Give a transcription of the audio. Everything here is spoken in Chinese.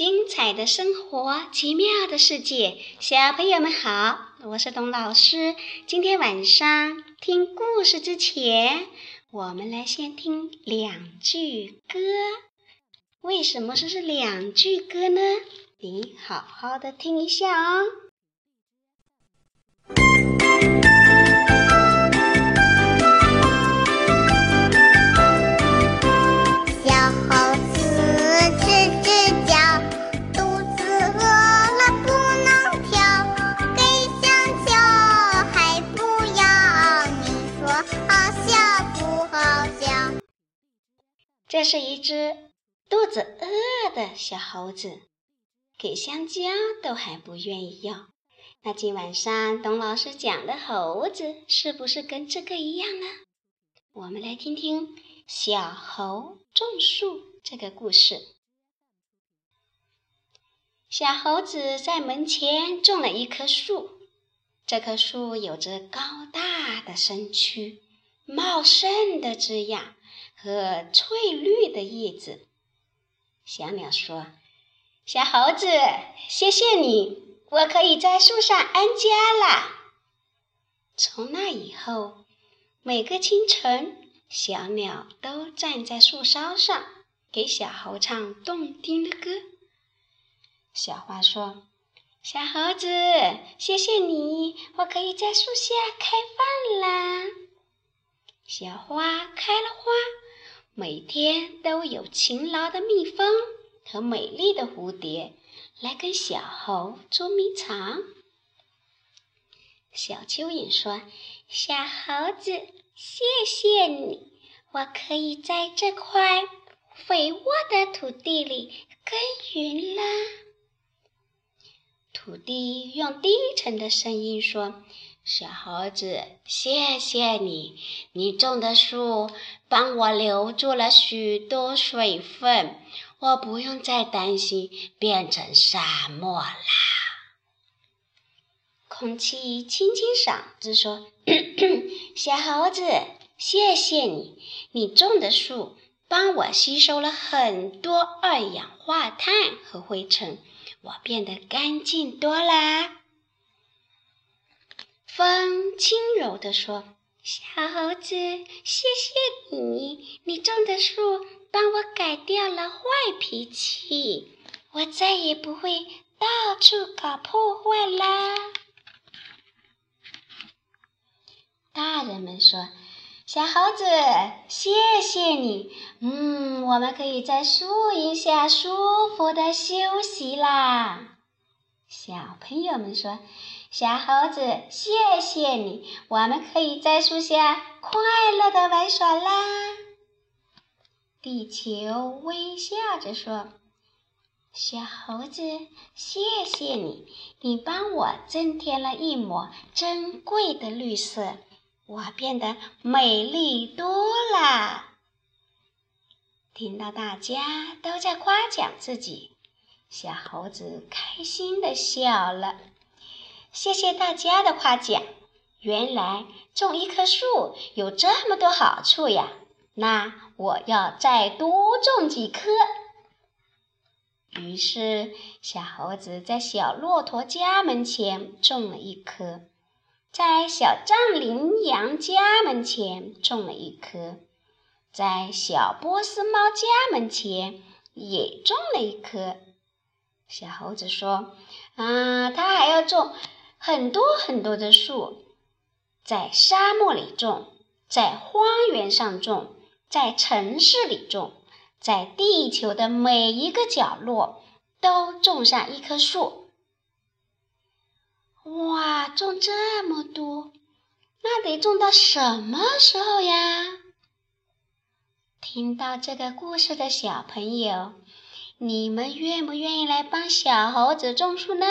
精彩的生活，奇妙的世界，小朋友们好，我是董老师。今天晚上听故事之前，我们来先听两句歌。为什么说是两句歌呢？你好好的听一下哦。这是一只肚子饿的小猴子，给香蕉都还不愿意要。那今晚上董老师讲的猴子是不是跟这个一样呢？我们来听听小猴种树这个故事。小猴子在门前种了一棵树，这棵树有着高大的身躯，茂盛的枝桠。和翠绿的叶子，小鸟说：“小猴子，谢谢你，我可以在树上安家了。”从那以后，每个清晨，小鸟都站在树梢上，给小猴唱动听的歌。小花说：“小猴子，谢谢你，我可以在树下开饭啦。”小花开了花。每天都有勤劳的蜜蜂和美丽的蝴蝶来跟小猴捉迷藏。小蚯蚓说：“小猴子，谢谢你，我可以在这块肥沃的土地里耕耘了。”土地用低沉的声音说。小猴子，谢谢你，你种的树帮我留住了许多水分，我不用再担心变成沙漠啦。空气清清嗓子说：“ 小猴子，谢谢你，你种的树帮我吸收了很多二氧化碳和灰尘，我变得干净多啦。”风轻柔地说：“小猴子，谢谢你，你种的树帮我改掉了坏脾气，我再也不会到处搞破坏啦。”大人们说：“小猴子，谢谢你，嗯，我们可以在树荫下舒服的休息啦。”小朋友们说。小猴子，谢谢你，我们可以在树下快乐的玩耍啦。地球微笑着说：“小猴子，谢谢你，你帮我增添了一抹珍贵的绿色，我变得美丽多啦。”听到大家都在夸奖自己，小猴子开心的笑了。谢谢大家的夸奖。原来种一棵树有这么多好处呀！那我要再多种几棵。于是，小猴子在小骆驼家门前种了一棵，在小藏羚羊家门前种了一棵，在小波斯猫家门前也种了一棵。小猴子说：“啊，他还要种。”很多很多的树，在沙漠里种，在花园上种，在城市里种，在地球的每一个角落都种上一棵树。哇，种这么多，那得种到什么时候呀？听到这个故事的小朋友，你们愿不愿意来帮小猴子种树呢？